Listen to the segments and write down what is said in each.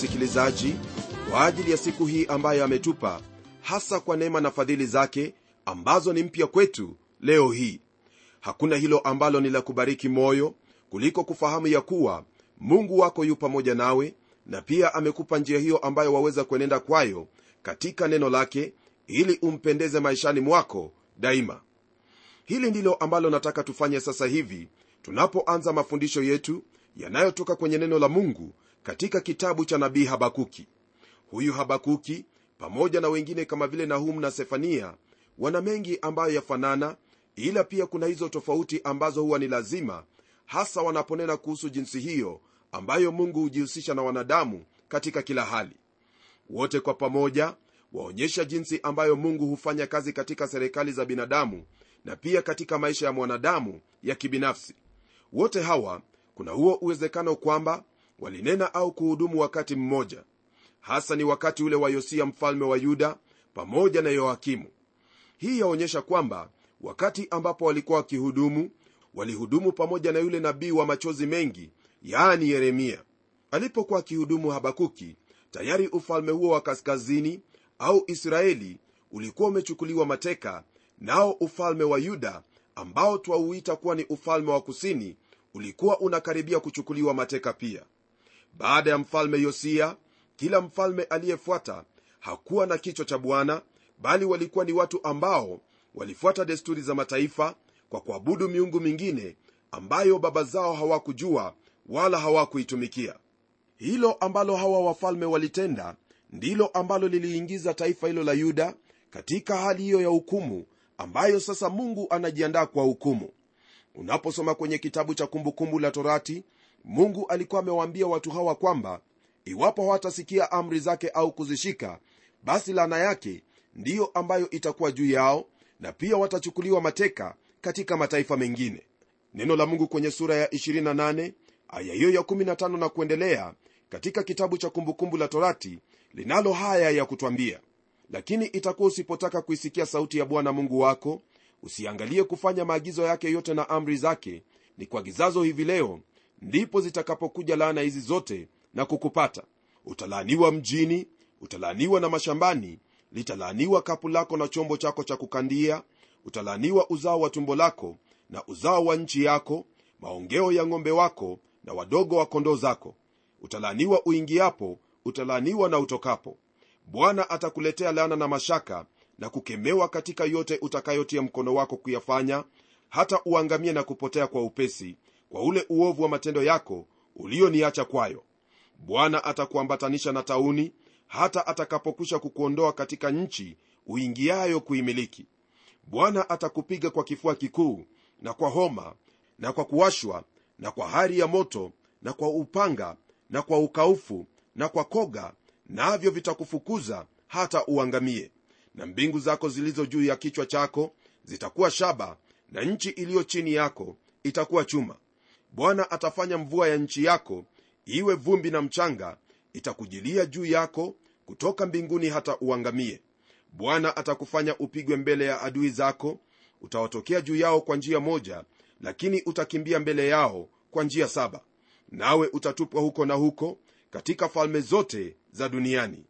msikilizaji kwa ajili ya siku hii ambayo ametupa hasa kwa neema na fadhili zake ambazo ni mpya kwetu leo hii. Hakuna hilo ambalo ni la kubariki moyo kuliko kufahamu ya kuwa mungu wako yu pamoja nawe na pia amekupa njia hiyo ambayo waweza kuenenda kwayo katika neno lake ili umpendeze maishani mwako daima. Hili ndilo ambalo nataka tufanye sasa hivi tunapoanza mafundisho yetu yanayotoka kwenye neno la mungu katika kitabu cha nabii habakuki. Huyu habakuki pamoja na wengine kama vile nahum na sefania wana mengi ambayo yafanana ila pia kuna hizo tofauti ambazo huwa ni lazima hasa wanaponena kuhusu jinsi hiyo ambayo mungu hujihusisha na wanadamu katika kila hali. Wote kwa pamoja waonyesha jinsi ambayo mungu hufanya kazi katika serikali za binadamu na pia katika maisha ya mwanadamu ya kibinafsi. Wote hawa kuna huo uwezekano kwamba walinena au kuhudumu wakati mmoja hasa ni wakati ule wa yosia mfalme wa yuda pamoja na yoakimu. Hii yaonyesha kwamba wakati ambapo walikuwa wakihudumu walihudumu pamoja na yule nabii wa machozi mengi yaani yeremia. Alipokuwa akihudumu habakuki tayari ufalme huo wa kaskazini au israeli ulikuwa umechukuliwa mateka nao ufalme wa yuda ambao twauita kuwa ni ufalme wa kusini ulikuwa unakaribia kuchukuliwa mateka pia baada ya mfalme yosia kila mfalme aliyefuata hakuwa na kichwa cha bwana bali walikuwa ni watu ambao walifuata desturi za mataifa kwa kuabudu miungu mingine ambayo baba zao hawakujua wala hawakuitumikia. Hilo ambalo hawa wafalme walitenda ndilo ambalo liliingiza taifa hilo la yuda katika hali hiyo ya hukumu ambayo sasa mungu anajiandaa kwa hukumu. Unaposoma kwenye kitabu cha kumbukumbu la torati mungu alikuwa amewaambia watu hawa kwamba iwapo hawatasikia amri zake au kuzishika basi laana yake ndiyo ambayo itakuwa juu yao na pia watachukuliwa mateka katika mataifa mengine. Neno la mungu kwenye sura ya 28 aya hiyo ya 15 na kuendelea katika kitabu cha kumbukumbu la torati linalo haya ya kutwambia lakini itakuwa usipotaka kuisikia sauti ya bwana mungu wako usiangalie kufanya maagizo yake yote na amri zake ni kuagizazo hivi leo ndipo zitakapokuja laana hizi zote na kukupata. Utalaaniwa mjini utalaaniwa na mashambani litalaaniwa kapu lako na chombo chako cha kukandia utalaaniwa uzao wa tumbo lako na uzao wa nchi yako maongeo ya ng'ombe wako na wadogo wa kondoo zako. Utalaaniwa uingiapo utalaaniwa na utokapo. Bwana atakuletea laana na mashaka na kukemewa katika yote utakayotia mkono wako kuyafanya hata uangamie na kupotea kwa upesi kwa ule uovu wa matendo yako ulioniacha kwayo. Bwana atakuambatanisha na tauni hata atakapokwisha kukuondoa katika nchi uingiayo kuimiliki. Bwana atakupiga kwa kifua kikuu na kwa homa na kwa kuwashwa na kwa hari ya moto na kwa upanga na kwa ukaufu na kwa koga navyo vitakufukuza hata uangamie. Na mbingu zako zilizo juu ya kichwa chako zitakuwa shaba na nchi iliyo chini yako itakuwa chuma bwana atafanya mvua ya nchi yako iwe vumbi na mchanga itakujilia juu yako kutoka mbinguni hata uangamie. Bwana atakufanya upigwe mbele ya adui zako utawatokea juu yao kwa njia moja lakini utakimbia mbele yao kwa njia saba. Nawe utatupwa huko na huko katika falme zote za duniani.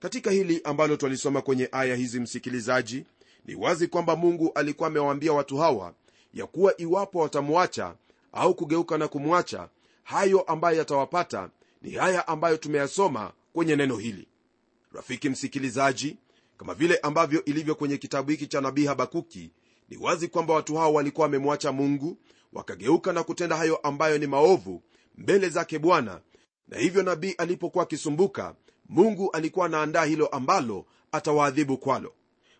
Katika hili ambalo twalisoma kwenye aya hizi msikilizaji ni wazi kwamba mungu alikuwa amewaambia watu hawa ya kuwa iwapo watamwacha au kugeuka na kumwacha hayo ambayo yatawapata ni haya ambayo tumeyasoma kwenye neno hili. Rafiki msikilizaji kama vile ambavyo ilivyo kwenye kitabu hiki cha nabii habakuki ni wazi kwamba watu hao walikuwa wamemwacha mungu wakageuka na kutenda hayo ambayo ni maovu mbele zake bwana. Na hivyo nabii alipokuwa akisumbuka mungu alikuwa anaandaa hilo ambalo atawaadhibu kwalo.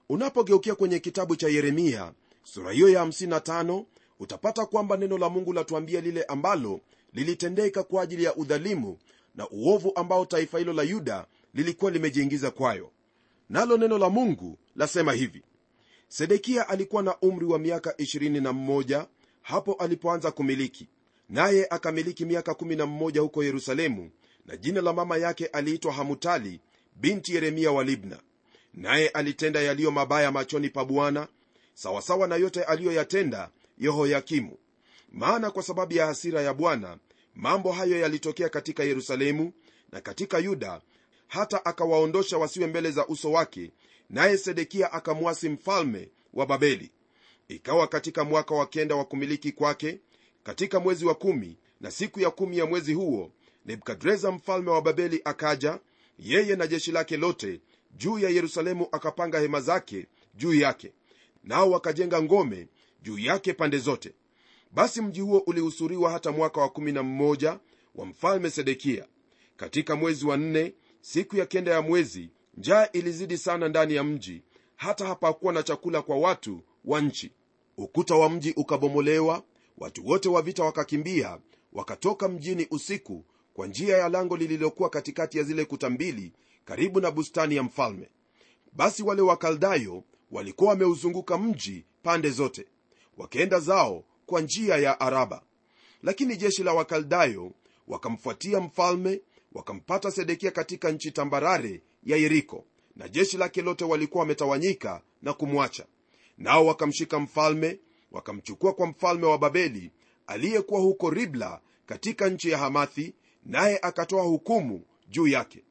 Unapogeukia kwenye kitabu cha yeremia sura hiyo ya 55 utapata kwamba neno la mungu latuambia lile ambalo lilitendeka kwa ajili ya udhalimu na uovu ambao taifa hilo la yuda lilikuwa limejiingiza kwayo. Nalo neno la mungu lasema hivi. Sedekia alikuwa na umri wa miaka 21 hapo alipoanza kumiliki. Naye akamiliki miaka 11 huko yerusalemu na jina la mama yake aliitwa hamutali binti yeremia wa libna. Naye alitenda yaliyo mabaya machoni pa bwana sawasawa na yote aliyoyatenda yehoyakimu. Maana kwa sababu ya hasira ya bwana mambo hayo yalitokea katika yerusalemu na katika yuda hata akawaondosha wasiwe mbele za uso wake naye sedekia akamwasi mfalme wa babeli. Ikawa katika mwaka wa kenda wa kumiliki kwake katika mwezi wa kumi na siku ya kumi ya mwezi huo nebukadreza mfalme wa babeli akaja yeye na jeshi lake lote juu ya yerusalemu akapanga hema zake juu yake. Nao wakajenga ngome juu yake pande zote. Basi mji huo ulihusuriwa hata mwaka wa 11 wa mfalme sedekia. Katika mwezi wa nne siku ya kenda ya mwezi njaa ilizidi sana ndani ya mji hata hapakuwa na chakula kwa watu wa nchi. Ukuta wa mji ukabomolewa watu wote wa vita wakakimbia wakatoka mjini usiku kwa njia ya lango lililokuwa katikati ya zile kuta mbili karibu na bustani ya mfalme. Basi wale wakaldayo walikuwa wameuzunguka mji pande zote wakaenda zao kwa njia ya araba. Lakini jeshi la wakaldayo wakamfuatia mfalme wakampata sedekia katika nchi tambarare ya yeriko na jeshi lake lote walikuwa wametawanyika na kumwacha. Nao wakamshika mfalme wakamchukua kwa mfalme wa babeli aliyekuwa huko ribla katika nchi ya hamathi naye akatoa hukumu juu yake.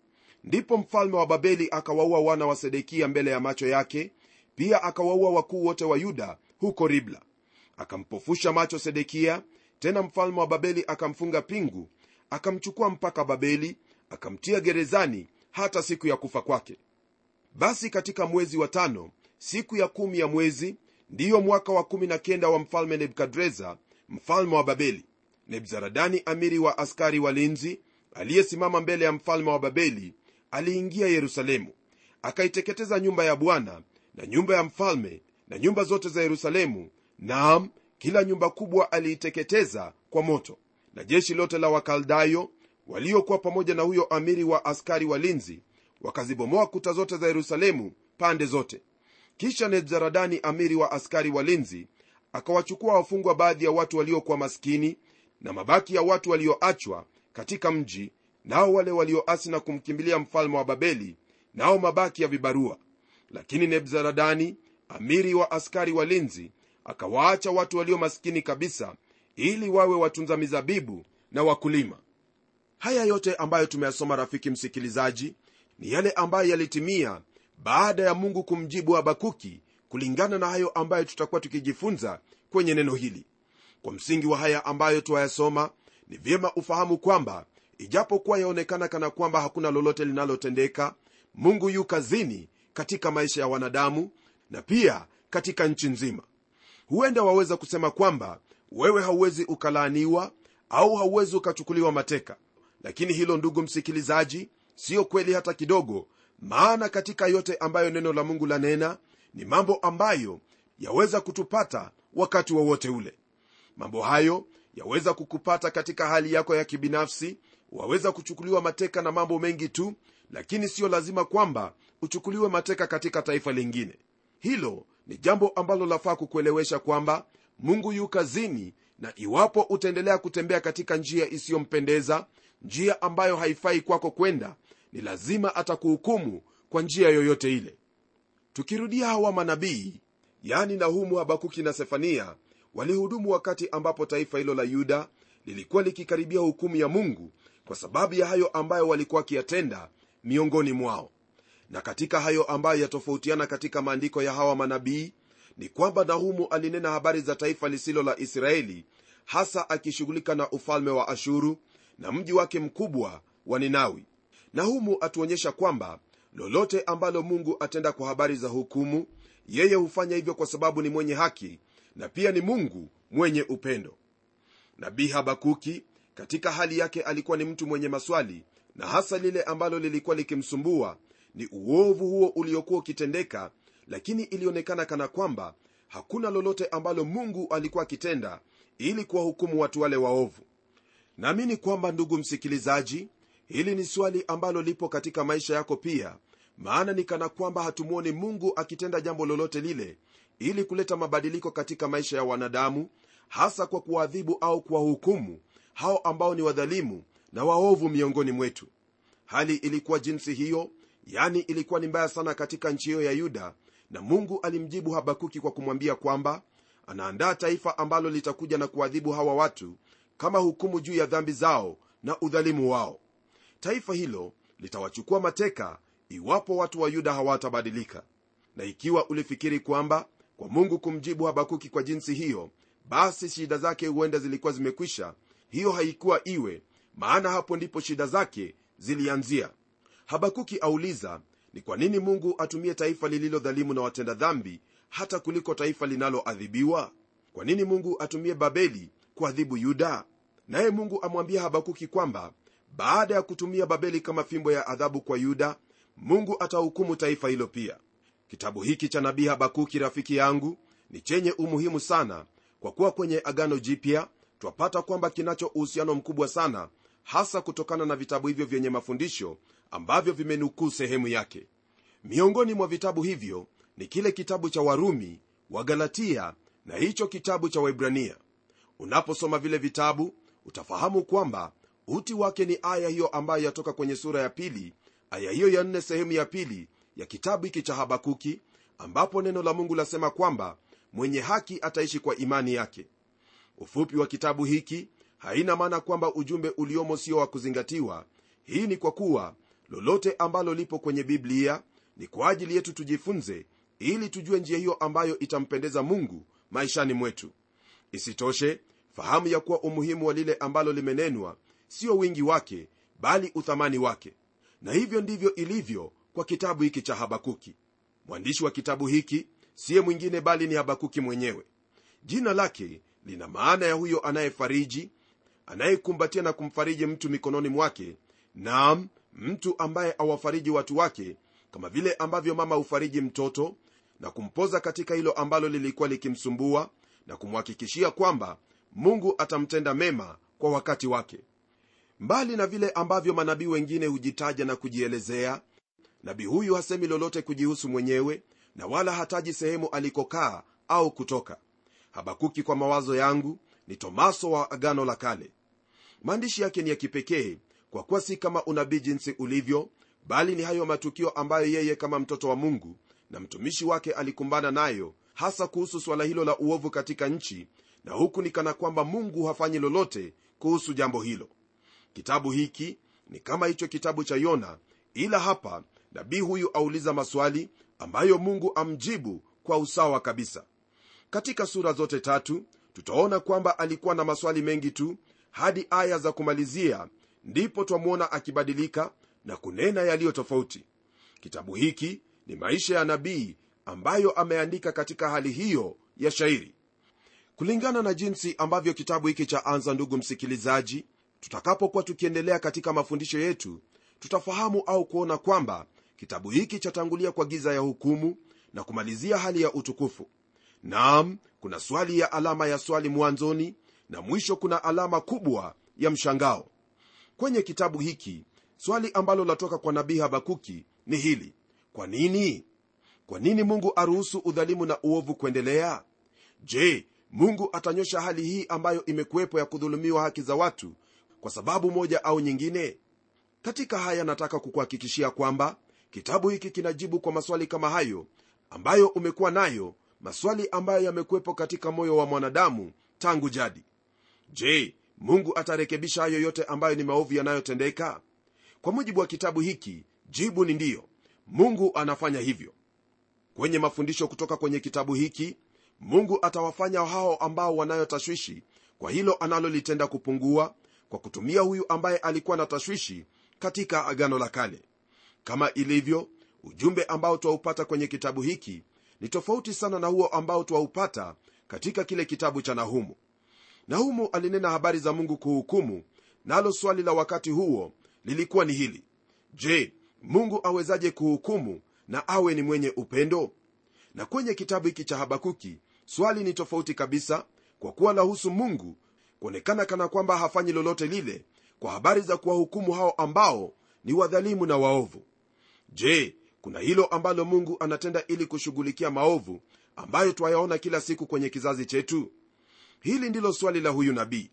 Ndipo mfalme wa babeli akawaua wana wa sedekia mbele ya macho yake pia akawaua wakuu wote wa yuda huko ribla akampofusha macho sedekia tena mfalme wa babeli akamfunga pingu akamchukua mpaka babeli akamtia gerezani hata siku ya kufa kwake. Basi katika mwezi wa tano siku ya kumi ya mwezi ndiyo mwaka wa kumi na kenda wa mfalme nebukadreza mfalme wa babeli. Nebzaradani amiri wa askari walinzi aliyesimama mbele ya mfalme wa babeli aliingia yerusalemu. Akaiteketeza nyumba ya bwana na nyumba ya mfalme na nyumba zote za yerusalemu naam kila nyumba kubwa aliiteketeza kwa moto. Na jeshi lote la wakaldayo waliokuwa pamoja na huyo amiri wa askari walinzi wakazibomoa kuta zote za yerusalemu pande zote. Kisha nebzaradani amiri wa askari walinzi akawachukua wafungwa baadhi ya watu waliokuwa maskini na mabaki ya watu walioachwa katika mji nao wale walioasi na kumkimbilia mfalme wa babeli nao mabaki ya vibarua. Lakini nebzaradani amiri wa askari walinzi akawaacha watu walio maskini kabisa ili wawe watunza mizabibu na wakulima. Haya yote ambayo tumeyasoma rafiki msikilizaji ni yale ambayo yalitimia baada ya mungu kumjibu habakuki kulingana na hayo ambayo tutakuwa tukijifunza kwenye neno hili. Kwa msingi wa haya ambayo twayasoma ni vyema ufahamu kwamba ijapokuwa yaonekana kana kwamba hakuna lolote linalotendeka mungu yu kazini katika maisha ya wanadamu na pia katika nchi nzima huenda waweza kusema kwamba wewe hauwezi ukalaaniwa au hauwezi ukachukuliwa mateka. Lakini hilo ndugu msikilizaji siyo kweli hata kidogo maana katika yote ambayo neno la mungu lanena ni mambo ambayo yaweza kutupata wakati wowote wa ule. Mambo hayo yaweza kukupata katika hali yako ya kibinafsi waweza kuchukuliwa mateka na mambo mengi tu lakini siyo lazima kwamba uchukuliwe mateka katika taifa lingine. Hilo ni jambo ambalo lafaa kukuelewesha kwamba mungu yu kazini na iwapo utaendelea kutembea katika njia isiyompendeza njia ambayo haifai kwako kwenda ni lazima atakuhukumu kwa njia yoyote ile. Tukirudia hawa manabii yani nahumu habakuki na sefania walihudumu wakati ambapo taifa hilo la yuda lilikuwa likikaribia hukumu ya mungu kwa sababu ya hayo ambayo walikuwa wakiyatenda miongoni mwao na katika hayo ambayo yatofautiana katika maandiko ya hawa manabii ni kwamba nahumu alinena habari za taifa lisilo la israeli hasa akishughulika na ufalme wa ashuru na mji wake mkubwa wa ninawi. Nahumu atuonyesha kwamba lolote ambalo mungu atenda kwa habari za hukumu yeye hufanya hivyo kwa sababu ni mwenye haki na pia ni mungu mwenye upendo. Nabii habakuki katika hali yake alikuwa ni mtu mwenye maswali na hasa lile ambalo lilikuwa likimsumbua ni uovu huo uliokuwa ukitendeka lakini ilionekana kana kwamba hakuna lolote ambalo mungu alikuwa akitenda ili kuwahukumu watu wale waovu. Naamini kwamba ndugu msikilizaji hili ni swali ambalo lipo katika maisha yako pia maana ni kana kwamba hatumwoni mungu akitenda jambo lolote lile ili kuleta mabadiliko katika maisha ya wanadamu hasa kwa kuwaadhibu au kuwahukumu hao ambao ni wadhalimu na waovu miongoni mwetu. Hali ilikuwa jinsi hiyo yani ilikuwa ni mbaya sana katika nchi hiyo ya yuda na mungu alimjibu habakuki kwa kumwambia kwamba anaandaa taifa ambalo litakuja na kuadhibu hawa watu kama hukumu juu ya dhambi zao na udhalimu wao. Taifa hilo litawachukua mateka iwapo watu wa yuda hawatabadilika. Na ikiwa ulifikiri kwamba kwa mungu kumjibu habakuki kwa jinsi hiyo basi shida zake huenda zilikuwa zimekwisha hiyo haikuwa iwe maana hapo ndipo shida zake zilianzia habakuki auliza ni kwa nini mungu atumie taifa lililodhalimu na watenda dhambi hata kuliko taifa linaloadhibiwa? Kwa nini mungu atumie babeli kuadhibu yuda? Naye mungu amwambia habakuki kwamba baada ya kutumia babeli kama fimbo ya adhabu kwa yuda mungu atahukumu taifa hilo pia. Kitabu hiki cha nabii habakuki rafiki yangu ni chenye umuhimu sana kwa kuwa kwenye agano jipya twapata kwamba kinacho uhusiano mkubwa sana hasa kutokana na vitabu hivyo vyenye mafundisho ambavyo vimenukuu sehemu yake. Miongoni mwa vitabu hivyo ni kile kitabu cha warumi wagalatia na hicho kitabu cha waibrania. Unaposoma vile vitabu utafahamu kwamba uti wake ni aya hiyo ambayo yatoka kwenye sura ya pili aya hiyo ya nne sehemu ya pili ya kitabu hiki cha habakuki ambapo neno la mungu lasema kwamba mwenye haki ataishi kwa imani yake. Ufupi wa kitabu hiki haina maana kwamba ujumbe uliomo sio wa kuzingatiwa. Hii ni kwa kuwa lolote ambalo lipo kwenye biblia ni kwa ajili yetu tujifunze ili tujue njia hiyo ambayo itampendeza mungu maishani mwetu. Isitoshe fahamu ya kuwa umuhimu wa lile ambalo limenenwa sio wingi wake bali uthamani wake. Na hivyo ndivyo ilivyo kwa kitabu hiki cha habakuki. Mwandishi wa kitabu hiki siye mwingine bali ni habakuki mwenyewe. Jina lake lina maana ya huyo anayefariji anayekumbatia na kumfariji mtu mikononi mwake naam mtu ambaye awafariji watu wake kama vile ambavyo mama hufariji mtoto na kumpoza katika hilo ambalo lilikuwa likimsumbua na kumhakikishia kwamba mungu atamtenda mema kwa wakati wake. Mbali na vile ambavyo manabii wengine hujitaja na kujielezea nabii huyu hasemi lolote kujihusu mwenyewe na wala hataji sehemu alikokaa au kutoka. Habakuki kwa mawazo yangu ni tomaso wa agano la kale. Maandishi yake ni ya kipekee kwa kuwa si kama unabii jinsi ulivyo bali ni hayo matukio ambayo yeye kama mtoto wa mungu na mtumishi wake alikumbana nayo hasa kuhusu swala hilo la uovu katika nchi na huku ni kana kwamba mungu hafanyi lolote kuhusu jambo hilo. Kitabu hiki ni kama hicho kitabu cha yona ila hapa nabii huyu auliza maswali ambayo mungu amjibu kwa usawa kabisa. Katika sura zote tatu tutaona kwamba alikuwa na maswali mengi tu hadi aya za kumalizia ndipo twamwona akibadilika na kunena yaliyo tofauti. Kitabu hiki ni maisha ya nabii ambayo ameandika katika hali hiyo ya shairi. Kulingana na jinsi ambavyo kitabu hiki cha anza ndugu msikilizaji tutakapokuwa tukiendelea katika mafundisho yetu tutafahamu au kuona kwamba kitabu hiki chatangulia kwa giza ya hukumu na kumalizia hali ya utukufu. Naam kuna swali ya alama ya swali mwanzoni na mwisho kuna alama kubwa ya mshangao kwenye kitabu hiki swali ambalo latoka kwa nabii habakuki ni hili. Kwa nini? Kwa nini mungu aruhusu udhalimu na uovu kuendelea? Je mungu atanyosha hali hii ambayo imekuwepo ya kudhulumiwa haki za watu kwa sababu moja au nyingine? Katika haya nataka kukuhakikishia kwamba kitabu hiki kinajibu kwa maswali kama hayo ambayo umekuwa nayo maswali ambayo yamekuwepo katika moyo wa mwanadamu tangu jadi. Je mungu atarekebisha hayo yote ambayo ni maovu yanayotendeka? Kwa mujibu wa kitabu hiki jibu ni ndiyo. Mungu anafanya hivyo. Kwenye mafundisho kutoka kwenye kitabu hiki mungu atawafanya hao ambao wanayo tashwishi kwa hilo analolitenda kupungua kwa kutumia huyu ambaye alikuwa na tashwishi katika agano la kale. Kama ilivyo ujumbe ambao twaupata kwenye kitabu hiki ni tofauti sana na huo ambao twaupata katika kile kitabu cha nahumu nahumu alinena habari za mungu kuhukumu nalo swali la wakati huo lilikuwa ni hili. Je mungu awezaje kuhukumu na awe ni mwenye upendo? Na kwenye kitabu hiki cha habakuki swali ni tofauti kabisa kwa kuwa lahusu mungu kuonekana kana kwamba hafanyi lolote lile kwa habari za kuwahukumu hao ambao ni wadhalimu na waovu. Je kuna hilo ambalo mungu anatenda ili kushughulikia maovu ambayo twayaona kila siku kwenye kizazi chetu hili ndilo swali la huyu nabii.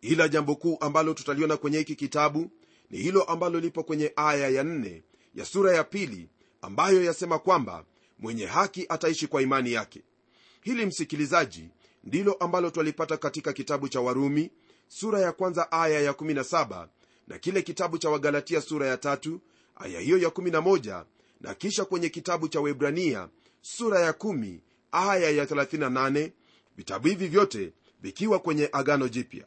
Ila jambo kuu ambalo tutaliona kwenye hiki kitabu ni hilo ambalo lipo kwenye aya ya nne ya sura ya pili ambayo yasema kwamba mwenye haki ataishi kwa imani yake. Hili msikilizaji ndilo ambalo twalipata katika kitabu cha warumi sura ya kwanza aya ya 17 na kile kitabu cha wagalatia sura ya tatu aya hiyo ya 11 na kisha kwenye kitabu cha webrania sura ya 1 aya ya 38 vitabu hivi vyote vikiwa kwenye agano jipya.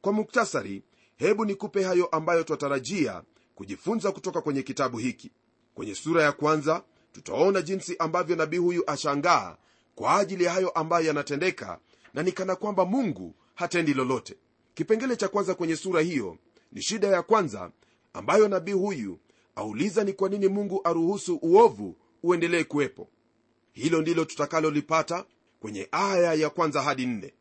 Kwa muktasari hebu nikupe hayo ambayo twatarajia kujifunza kutoka kwenye kitabu hiki. Kwenye sura ya kwanza tutaona jinsi ambavyo nabii huyu ashangaa kwa ajili ya hayo ambayo yanatendeka na ni kana kwamba mungu hatendi lolote. Kipengele cha kwanza kwenye sura hiyo ni shida ya kwanza ambayo nabii huyu auliza ni kwa nini mungu aruhusu uovu uendelee kuwepo. Hilo ndilo tutakalolipata kwenye aya ya kwanza hadi nne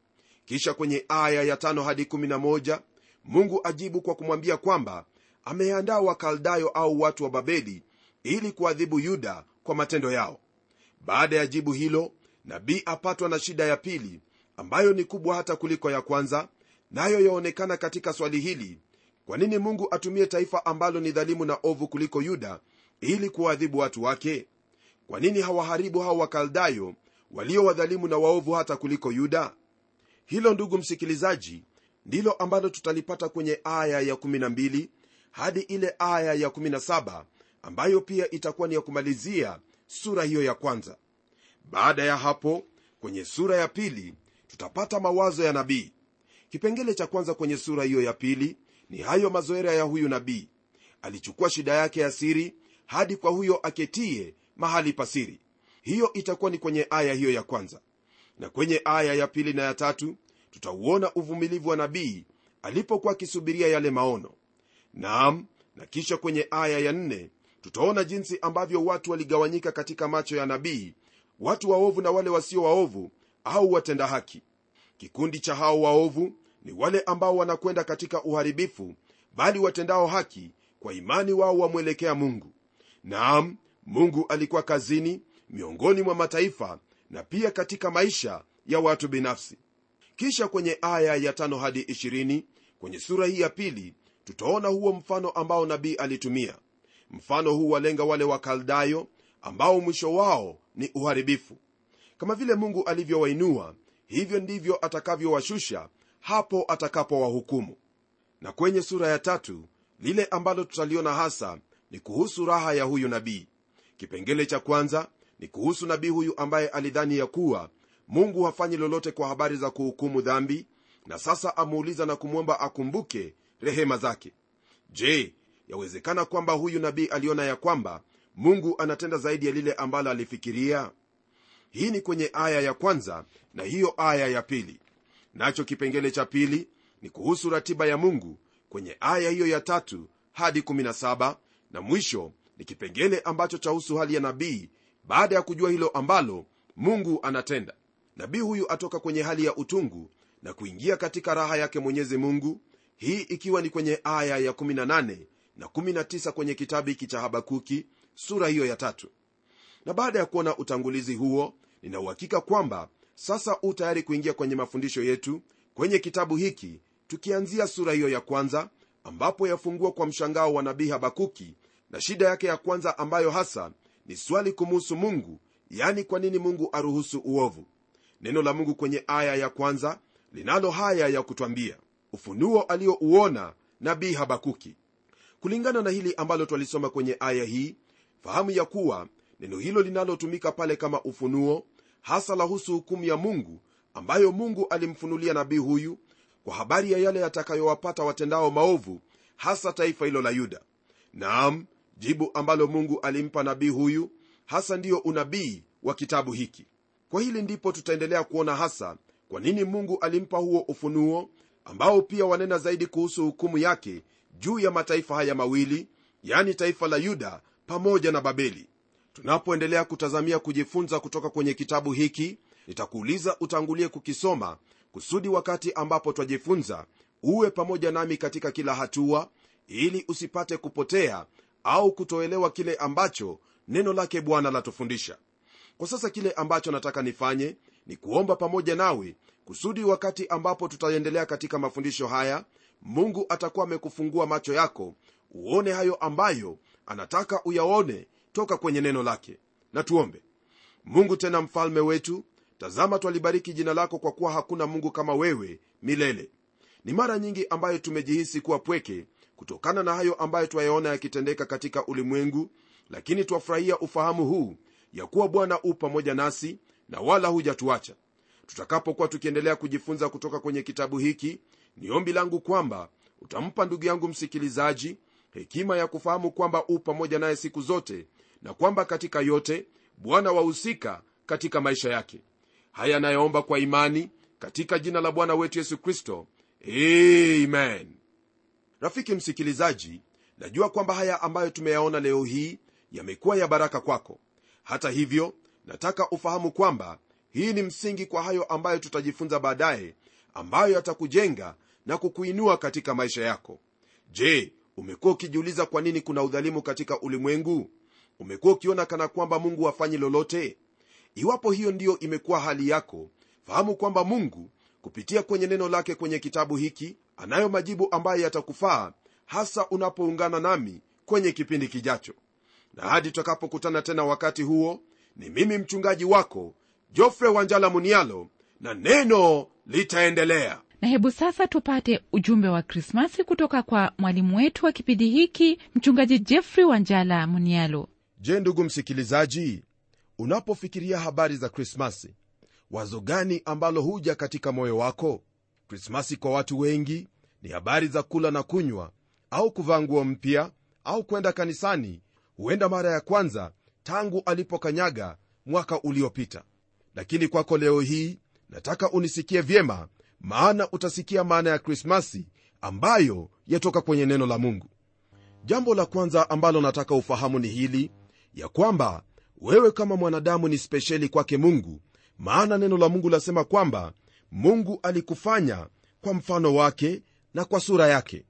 kisha kwenye aya ya tano hadi 11 mungu ajibu kwa kumwambia kwamba ameandaa wakaldayo au watu wa babeli ili kuadhibu yuda kwa matendo yao. Baada ya jibu hilo nabii apatwa na shida ya pili ambayo ni kubwa hata kuliko ya kwanza nayo yaonekana katika swali hili kwa nini mungu atumie taifa ambalo ni dhalimu na ovu kuliko yuda ili kuwaadhibu watu wake? Kwa nini hawaharibu hao wakaldayo walio wadhalimu na waovu hata kuliko yuda hilo ndugu msikilizaji ndilo ambalo tutalipata kwenye aya ya 12 hadi ile aya ya 17 ambayo pia itakuwa ni ya kumalizia sura hiyo ya kwanza. Baada ya hapo kwenye sura ya pili tutapata mawazo ya nabii. Kipengele cha kwanza kwenye sura hiyo ya pili ni hayo mazoera ya huyu nabii. Alichukua shida yake ya siri hadi kwa huyo aketie mahali pasiri hiyo itakuwa ni kwenye aya hiyo ya kwanza. Na kwenye aya ya pili na ya tatu tutauona uvumilivu wa nabii alipokuwa akisubiria yale maono. Naam na kisha kwenye aya ya nne tutaona jinsi ambavyo watu waligawanyika katika macho ya nabii watu waovu na wale wasio waovu au watenda haki. Kikundi cha hao waovu ni wale ambao wanakwenda katika uharibifu bali watendao haki kwa imani wao wamwelekea mungu. Naam mungu alikuwa kazini miongoni mwa mataifa na pia katika maisha ya watu binafsi kisha kwenye aya ya tano hadi 20 kwenye sura hii ya pili tutaona huo mfano ambao nabii alitumia. Mfano huu walenga wale wakaldayo ambao mwisho wao ni uharibifu. Kama vile mungu alivyowainua hivyo ndivyo atakavyowashusha hapo atakapowahukumu. Na kwenye sura ya tatu lile ambalo tutaliona hasa ni kuhusu raha ya huyu nabii. Kipengele cha kwanza ni kuhusu nabii huyu ambaye alidhani ya kuwa mungu hafanyi lolote kwa habari za kuhukumu dhambi na sasa amuuliza na kumwomba akumbuke rehema zake. Je yawezekana kwamba huyu nabii aliona ya kwamba mungu anatenda zaidi ya lile ambalo alifikiria? Hii ni kwenye aya ya kwanza na hiyo aya ya pili. Nacho kipengele cha pili ni kuhusu ratiba ya mungu kwenye aya hiyo ya tatu hadi 17 na mwisho ni kipengele ambacho chahusu hali ya nabii baada ya kujua hilo ambalo mungu anatenda nabii huyu atoka kwenye hali ya utungu na kuingia katika raha yake mwenyezi mungu hii ikiwa ni kwenye aya ya 18 na 19 kwenye kitabu hiki cha habakuki sura hiyo ya tatu. Na baada ya kuona utangulizi huo ninauhakika kwamba sasa u tayari kuingia kwenye mafundisho yetu kwenye kitabu hiki tukianzia sura hiyo ya kwanza ambapo yafungua kwa mshangao wa nabii habakuki na shida yake ya kwanza ambayo hasa ni swali kumuhusu mungu yani kwa nini mungu aruhusu uovu neno la mungu kwenye aya ya kwanza linalo haya ya kutwambia ufunuo aliyouona nabii habakuki. Kulingana na hili ambalo twalisoma kwenye aya hii fahamu ya kuwa neno hilo linalotumika pale kama ufunuo hasa lahusu hukumu ya mungu ambayo mungu alimfunulia nabii huyu kwa habari ya yale yatakayowapata watendao maovu hasa taifa hilo la yuda. Naam jibu ambalo mungu alimpa nabii huyu hasa ndiyo unabii wa kitabu hiki kwa hili ndipo tutaendelea kuona hasa kwa nini mungu alimpa huo ufunuo ambao pia wanena zaidi kuhusu hukumu yake juu ya mataifa haya mawili yani taifa la yuda pamoja na babeli. Tunapoendelea kutazamia kujifunza kutoka kwenye kitabu hiki nitakuuliza utangulie kukisoma kusudi wakati ambapo twajifunza uwe pamoja nami katika kila hatua ili usipate kupotea au kutoelewa kile ambacho neno lake bwana latufundisha kwa sasa kile ambacho nataka nifanye ni kuomba pamoja nawe kusudi wakati ambapo tutaendelea katika mafundisho haya mungu atakuwa amekufungua macho yako uone hayo ambayo anataka uyaone toka kwenye neno lake. Na tuombe. Mungu tena mfalme wetu tazama twalibariki jina lako kwa kuwa hakuna mungu kama wewe milele. Ni mara nyingi ambayo tumejihisi kuwa pweke kutokana na hayo ambayo twayaona yakitendeka katika ulimwengu lakini twafurahia ufahamu huu ya kuwa bwana u pamoja nasi na wala hujatuacha. Tutakapokuwa tukiendelea kujifunza kutoka kwenye kitabu hiki ni ombi langu kwamba utampa ndugu yangu msikilizaji hekima ya kufahamu kwamba u pamoja naye siku zote na kwamba katika yote bwana wahusika katika maisha yake. Haya anayoomba kwa imani katika jina la bwana wetu yesu kristo. Amen. Rafiki msikilizaji najua kwamba haya ambayo tumeyaona leo hii yamekuwa ya baraka kwako hata hivyo nataka ufahamu kwamba hii ni msingi kwa hayo ambayo tutajifunza baadaye ambayo yatakujenga na kukuinua katika maisha yako. Je umekuwa ukijiuliza kwa nini kuna udhalimu katika ulimwengu? Umekuwa ukiona kana kwamba mungu hafanyi lolote? Iwapo hiyo ndiyo imekuwa hali yako fahamu kwamba mungu kupitia kwenye neno lake kwenye kitabu hiki anayo majibu ambayo yatakufaa hasa unapoungana nami kwenye kipindi kijacho na hadi tutakapokutana tena wakati huo ni mimi mchungaji wako jofre wanjala munialo na neno litaendelea. Na hebu sasa tupate ujumbe wa krismasi kutoka kwa mwalimu wetu wa kipindi hiki mchungaji jeffrey wanjala munialo. Je ndugu msikilizaji unapofikiria habari za krismasi wazo gani ambalo huja katika moyo wako? Krismasi kwa watu wengi ni habari za kula na kunywa au kuvaa nguo mpya au kwenda kanisani huenda mara ya kwanza tangu alipokanyaga mwaka uliopita. Lakini kwako leo hii nataka unisikie vyema maana utasikia maana ya krismasi ambayo yatoka kwenye neno la mungu. Jambo la kwanza ambalo nataka ufahamu ni hili ya kwamba wewe kama mwanadamu ni spesheli kwake mungu maana neno la mungu lasema kwamba mungu alikufanya kwa mfano wake na kwa sura yake.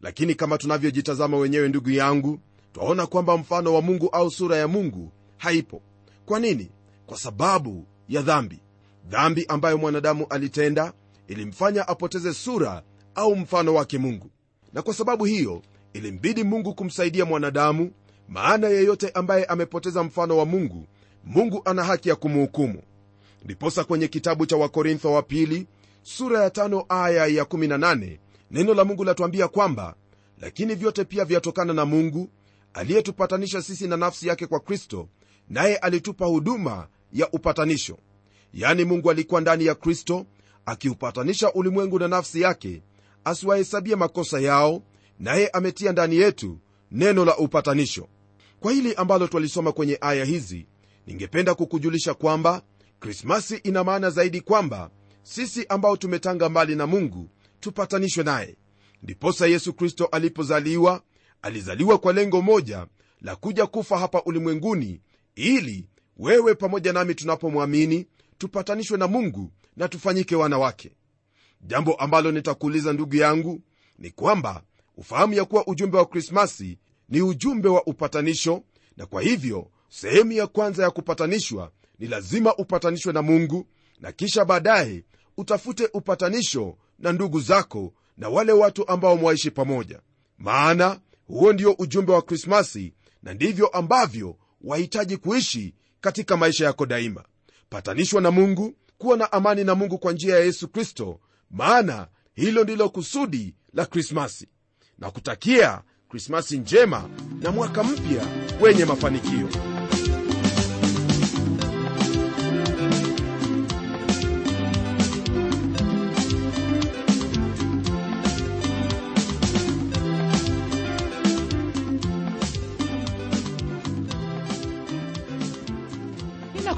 Lakini kama tunavyojitazama wenyewe ndugu yangu twaona kwamba mfano wa mungu au sura ya mungu haipo. Kwa nini? Kwa sababu ya dhambi. Dhambi ambayo mwanadamu alitenda ilimfanya apoteze sura au mfano wake mungu. Na kwa sababu hiyo ilimbidi mungu kumsaidia mwanadamu maana yeyote ambaye amepoteza mfano wa mungu mungu ana haki ya kumhukumu ndiposa kwenye kitabu cha wakorintho wa pili sura ya tano aya ya 18 neno la mungu latuambia kwamba lakini vyote pia vyatokana na mungu aliyetupatanisha sisi na nafsi yake kwa kristo naye alitupa huduma ya upatanisho. Yani mungu alikuwa ndani ya kristo akiupatanisha ulimwengu na nafsi yake asiwahesabie makosa yao naye ametia ndani yetu neno la upatanisho. Kwa hili ambalo twalisoma kwenye aya hizi ningependa kukujulisha kwamba krismasi ina maana zaidi kwamba sisi ambao tumetanga mbali na mungu tupatanishwe naye. Ndiposa yesu kristo alipozaliwa alizaliwa kwa lengo moja la kuja kufa hapa ulimwenguni ili wewe pamoja nami tunapomwamini tupatanishwe na mungu na tufanyike wana wake. Jambo ambalo nitakuuliza ndugu yangu ni kwamba ufahamu ya kuwa ujumbe wa krismasi ni ujumbe wa upatanisho na kwa hivyo sehemu ya kwanza ya kupatanishwa ni lazima upatanishwe na mungu na kisha baadaye utafute upatanisho na ndugu zako na wale watu ambao mwaishi pamoja. Maana huo ndio ujumbe wa krismasi na ndivyo ambavyo wahitaji kuishi katika maisha yako daima. Patanishwa na mungu kuwa na amani na mungu kwa njia ya yesu kristo maana hilo ndilo kusudi la krismasi. Na kutakia krismasi njema na mwaka mpya wenye mafanikio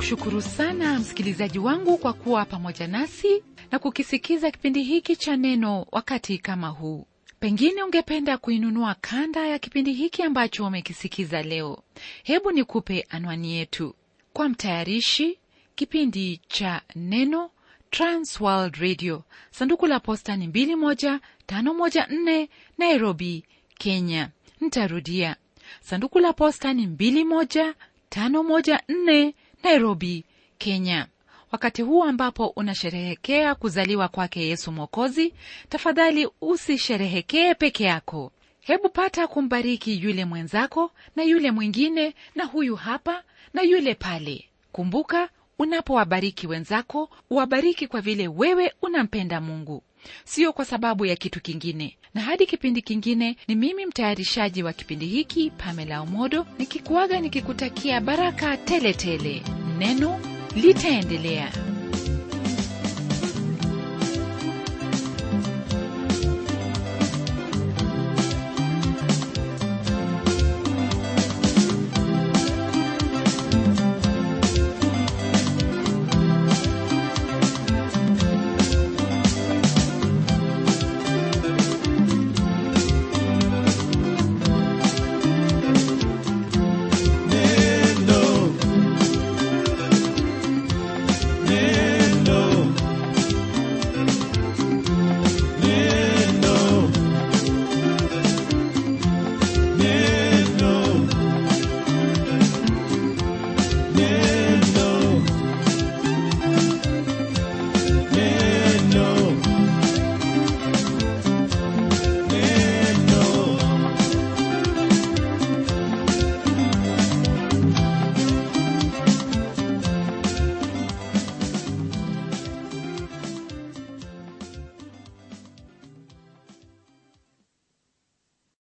ninakushukuru sana msikilizaji wangu kwa kuwa pamoja nasi na kukisikiza kipindi hiki cha neno wakati kama huu. Pengine ungependa kuinunua kanda ya kipindi hiki ambacho umekisikiza leo. Hebu nikupe anwani yetu. Kwa mtayarishi kipindi cha neno transworld radio. Sanduku la posta ni 21514 nairobi kenya. Ntarudia sanduku la posta ni 21514 nairobi kenya. Wakati huu ambapo unasherehekea kuzaliwa kwake yesu mwokozi tafadhali usisherehekee peke yako. Hebu pata kumbariki yule mwenzako na yule mwingine na huyu hapa na yule pale. Kumbuka unapowabariki wenzako uwabariki kwa vile wewe unampenda mungu sio kwa sababu ya kitu kingine na hadi kipindi kingine ni mimi mtayarishaji wa kipindi hiki pamela omodo nikikuaga nikikutakia baraka teletele tele. neno litaendelea